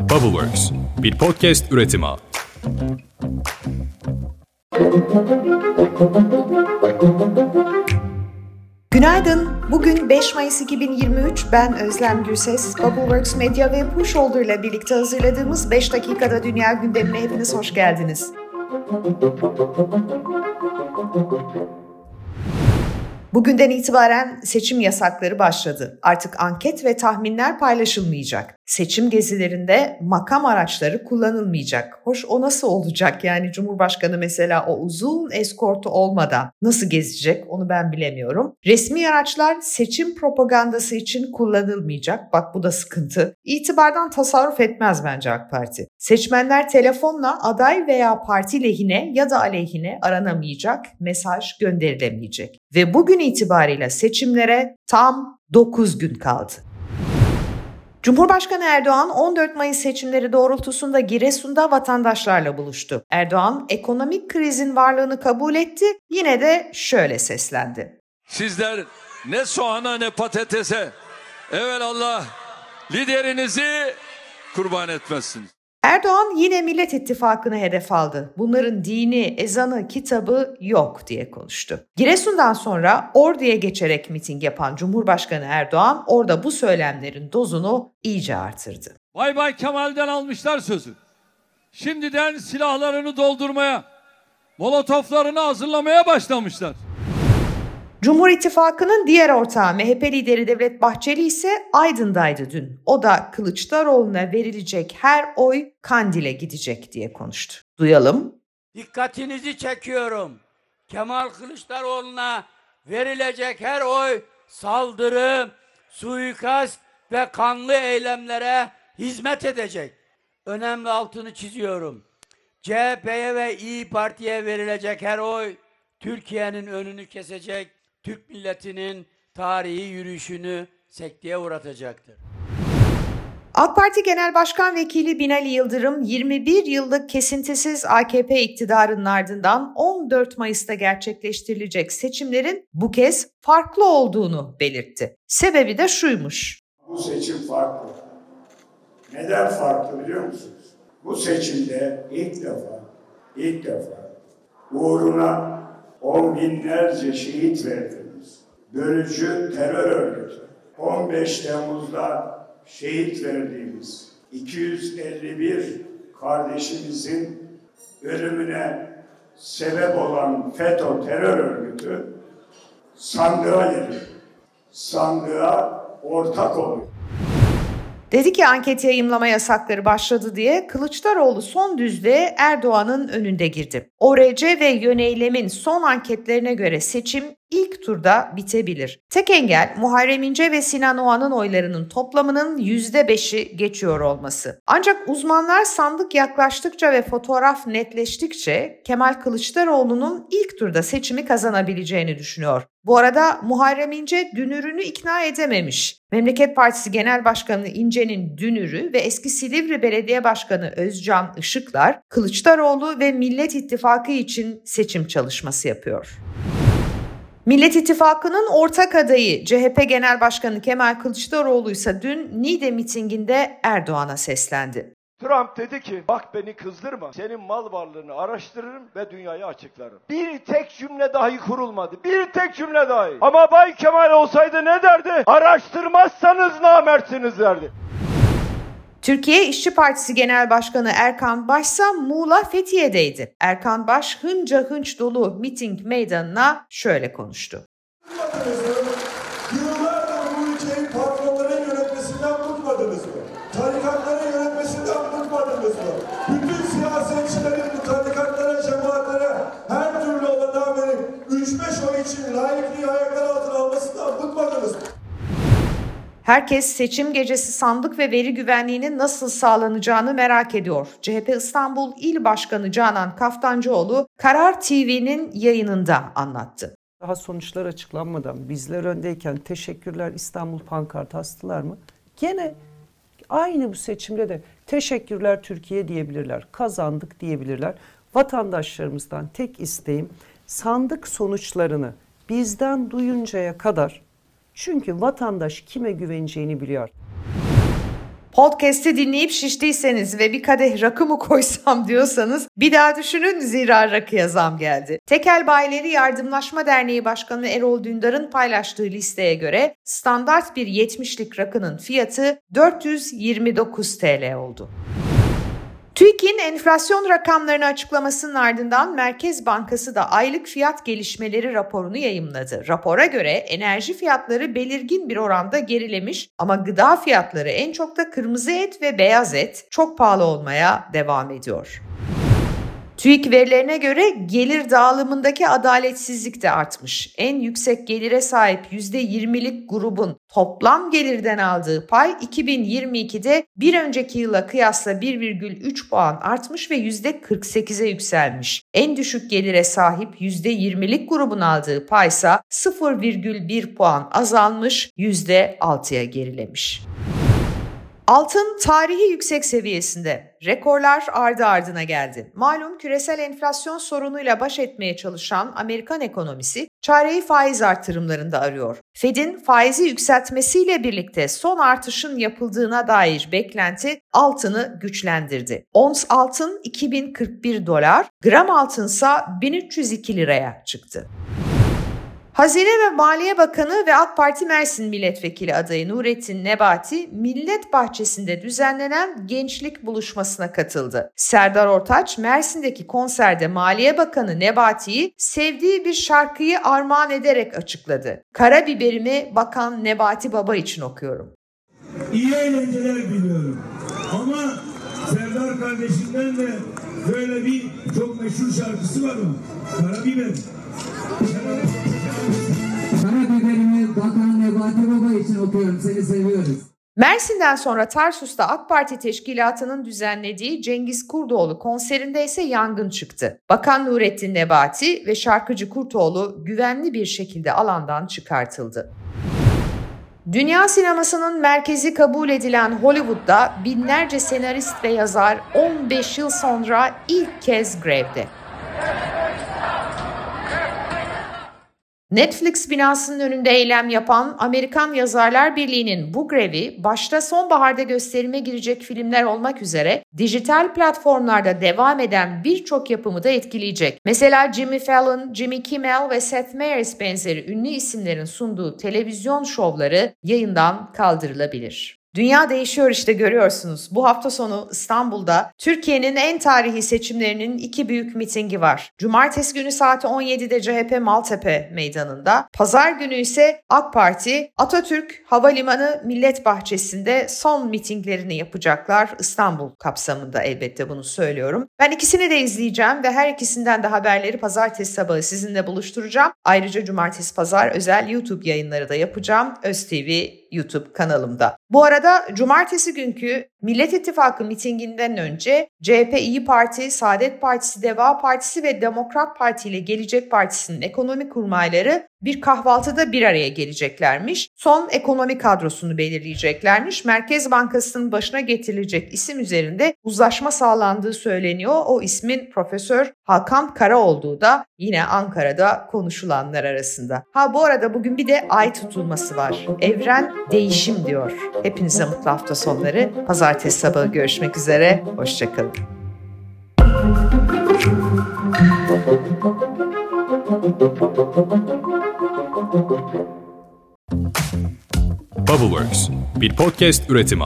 Bubbleworks, bir podcast üretimi. Günaydın. Bugün 5 Mayıs 2023. Ben Özlem Gürses. Bubbleworks Medya ve Pusholder ile birlikte hazırladığımız 5 dakikada dünya gündemine hepiniz hoş geldiniz. Bugünden itibaren seçim yasakları başladı. Artık anket ve tahminler paylaşılmayacak. Seçim gezilerinde makam araçları kullanılmayacak. Hoş o nasıl olacak? Yani Cumhurbaşkanı mesela o uzun eskortu olmadan nasıl gezecek onu ben bilemiyorum. Resmi araçlar seçim propagandası için kullanılmayacak. Bak bu da sıkıntı. İtibardan tasarruf etmez bence AK Parti. Seçmenler telefonla aday veya parti lehine ya da aleyhine aranamayacak, mesaj gönderilemeyecek. Ve bugün itibariyle seçimlere tam 9 gün kaldı. Cumhurbaşkanı Erdoğan 14 Mayıs seçimleri doğrultusunda Giresun'da vatandaşlarla buluştu. Erdoğan ekonomik krizin varlığını kabul etti, yine de şöyle seslendi. Sizler ne soğana ne patatese evvel Allah liderinizi kurban etmezsiniz. Erdoğan yine Millet İttifakı'nı hedef aldı. Bunların dini, ezanı, kitabı yok diye konuştu. Giresun'dan sonra Ordu'ya geçerek miting yapan Cumhurbaşkanı Erdoğan orada bu söylemlerin dozunu iyice artırdı. Bay Bay Kemal'den almışlar sözü. Şimdiden silahlarını doldurmaya, molotoflarını hazırlamaya başlamışlar. Cumhur İttifakı'nın diğer ortağı MHP lideri Devlet Bahçeli ise Aydın'daydı dün. O da Kılıçdaroğlu'na verilecek her oy Kandil'e gidecek diye konuştu. Duyalım. Dikkatinizi çekiyorum. Kemal Kılıçdaroğlu'na verilecek her oy saldırı, suikast ve kanlı eylemlere hizmet edecek. Önemli altını çiziyorum. CHP'ye ve İyi Parti'ye verilecek her oy Türkiye'nin önünü kesecek, Türk milletinin tarihi yürüyüşünü sekteye uğratacaktır. AK Parti Genel Başkan Vekili Binali Yıldırım 21 yıllık kesintisiz AKP iktidarının ardından 14 Mayıs'ta gerçekleştirilecek seçimlerin bu kez farklı olduğunu belirtti. Sebebi de şuymuş. Bu seçim farklı. Neden farklı biliyor musunuz? Bu seçimde ilk defa, ilk defa uğruna on binlerce şehit verdiğimiz bölücü terör örgütü, 15 Temmuz'da şehit verdiğimiz 251 kardeşimizin ölümüne sebep olan FETÖ terör örgütü sandığa geliyor. Sandığa ortak oluyor. Dedi ki anket yayımlama yasakları başladı diye Kılıçdaroğlu son düzlüğe Erdoğan'ın önünde girdi. ORC ve Yöneylem'in son anketlerine göre seçim ilk turda bitebilir. Tek engel Muharrem İnce ve Sinan Oğan'ın oylarının toplamının %5'i geçiyor olması. Ancak uzmanlar sandık yaklaştıkça ve fotoğraf netleştikçe Kemal Kılıçdaroğlu'nun ilk turda seçimi kazanabileceğini düşünüyor. Bu arada Muharrem İnce dünürünü ikna edememiş. Memleket Partisi Genel Başkanı İnce'nin dünürü ve eski Silivri Belediye Başkanı Özcan Işıklar Kılıçdaroğlu ve Millet İttifakı için seçim çalışması yapıyor. Millet İttifakı'nın ortak adayı CHP Genel Başkanı Kemal Kılıçdaroğlu ise dün Niğde mitinginde Erdoğan'a seslendi. Trump dedi ki bak beni kızdırma. Senin mal varlığını araştırırım ve dünyaya açıklarım. Bir tek cümle dahi kurulmadı. Bir tek cümle dahi. Ama Bay Kemal olsaydı ne derdi? Araştırmazsanız namertsiniz derdi. Türkiye İşçi Partisi Genel Başkanı Erkan Baş ise Muğla Fethiye'deydi. Erkan Baş hınca hınç dolu miting meydanına şöyle konuştu. Yıllardır bu ülkeyi patronların yönetmesinden bıkmadınız mı? Tarikatların Herkes seçim gecesi sandık ve veri güvenliğinin nasıl sağlanacağını merak ediyor. CHP İstanbul İl Başkanı Canan Kaftancıoğlu Karar TV'nin yayınında anlattı. Daha sonuçlar açıklanmadan bizler öndeyken teşekkürler İstanbul pankartı astılar mı? Gene aynı bu seçimde de teşekkürler Türkiye diyebilirler. Kazandık diyebilirler. Vatandaşlarımızdan tek isteğim sandık sonuçlarını bizden duyuncaya kadar çünkü vatandaş kime güveneceğini biliyor. Podcast'i dinleyip şiştiyseniz ve bir kadeh rakı mı koysam diyorsanız bir daha düşünün zira rakıya zam geldi. Tekel Bayileri Yardımlaşma Derneği Başkanı Erol Dündar'ın paylaştığı listeye göre standart bir 70'lik rakının fiyatı 429 TL oldu. TÜİK'in enflasyon rakamlarını açıklamasının ardından Merkez Bankası da aylık fiyat gelişmeleri raporunu yayımladı. Rapora göre enerji fiyatları belirgin bir oranda gerilemiş ama gıda fiyatları en çok da kırmızı et ve beyaz et çok pahalı olmaya devam ediyor. TÜİK verilerine göre gelir dağılımındaki adaletsizlik de artmış. En yüksek gelire sahip %20'lik grubun toplam gelirden aldığı pay 2022'de bir önceki yıla kıyasla 1,3 puan artmış ve %48'e yükselmiş. En düşük gelire sahip %20'lik grubun aldığı paysa 0,1 puan azalmış, %6'ya gerilemiş. Altın tarihi yüksek seviyesinde. Rekorlar ardı ardına geldi. Malum küresel enflasyon sorunuyla baş etmeye çalışan Amerikan ekonomisi çareyi faiz artırımlarında arıyor. Fed'in faizi yükseltmesiyle birlikte son artışın yapıldığına dair beklenti altını güçlendirdi. Ons altın 2041 dolar, gram altınsa 1302 liraya çıktı. Hazine ve Maliye Bakanı ve AK Parti Mersin Milletvekili adayı Nurettin Nebati, Millet Bahçesi'nde düzenlenen gençlik buluşmasına katıldı. Serdar Ortaç, Mersin'deki konserde Maliye Bakanı Nebati'yi sevdiği bir şarkıyı armağan ederek açıkladı. Karabiberimi Bakan Nebati Baba için okuyorum. İyi eğlenceler diliyorum. Ama Serdar kardeşimden de böyle bir çok meşhur şarkısı var mı? Karabiber. Nebati Baba için okuyorum. Seni seviyoruz. Mersin'den sonra Tarsus'ta AK Parti Teşkilatı'nın düzenlediği Cengiz Kurdoğlu konserinde ise yangın çıktı. Bakan Nurettin Nebati ve şarkıcı Kurtoğlu güvenli bir şekilde alandan çıkartıldı. Dünya sinemasının merkezi kabul edilen Hollywood'da binlerce senarist ve yazar 15 yıl sonra ilk kez grevde. Netflix binasının önünde eylem yapan Amerikan Yazarlar Birliği'nin bu grevi başta sonbaharda gösterime girecek filmler olmak üzere dijital platformlarda devam eden birçok yapımı da etkileyecek. Mesela Jimmy Fallon, Jimmy Kimmel ve Seth Meyers benzeri ünlü isimlerin sunduğu televizyon şovları yayından kaldırılabilir. Dünya değişiyor işte görüyorsunuz. Bu hafta sonu İstanbul'da Türkiye'nin en tarihi seçimlerinin iki büyük mitingi var. Cumartesi günü saat 17'de CHP Maltepe Meydanı'nda, pazar günü ise AK Parti Atatürk Havalimanı Millet Bahçesi'nde son mitinglerini yapacaklar. İstanbul kapsamında elbette bunu söylüyorum. Ben ikisini de izleyeceğim ve her ikisinden de haberleri pazartesi sabahı sizinle buluşturacağım. Ayrıca cumartesi pazar özel YouTube yayınları da yapacağım. ÖzTV YouTube kanalımda. Bu arada cumartesi günkü Millet İttifakı mitinginden önce CHP, İyi Parti, Saadet Partisi, Deva Partisi ve Demokrat Parti ile Gelecek Partisi'nin ekonomi kurmayları bir kahvaltıda bir araya geleceklermiş. Son ekonomi kadrosunu belirleyeceklermiş. Merkez Bankası'nın başına getirilecek isim üzerinde uzlaşma sağlandığı söyleniyor. O ismin Profesör Hakan Kara olduğu da yine Ankara'da konuşulanlar arasında. Ha bu arada bugün bir de ay tutulması var. Evren değişim diyor. Hepinize mutlu hafta sonları. Pazartesi sabahı görüşmek üzere. Hoşçakalın. Bubbleworks bir podcast üretimi.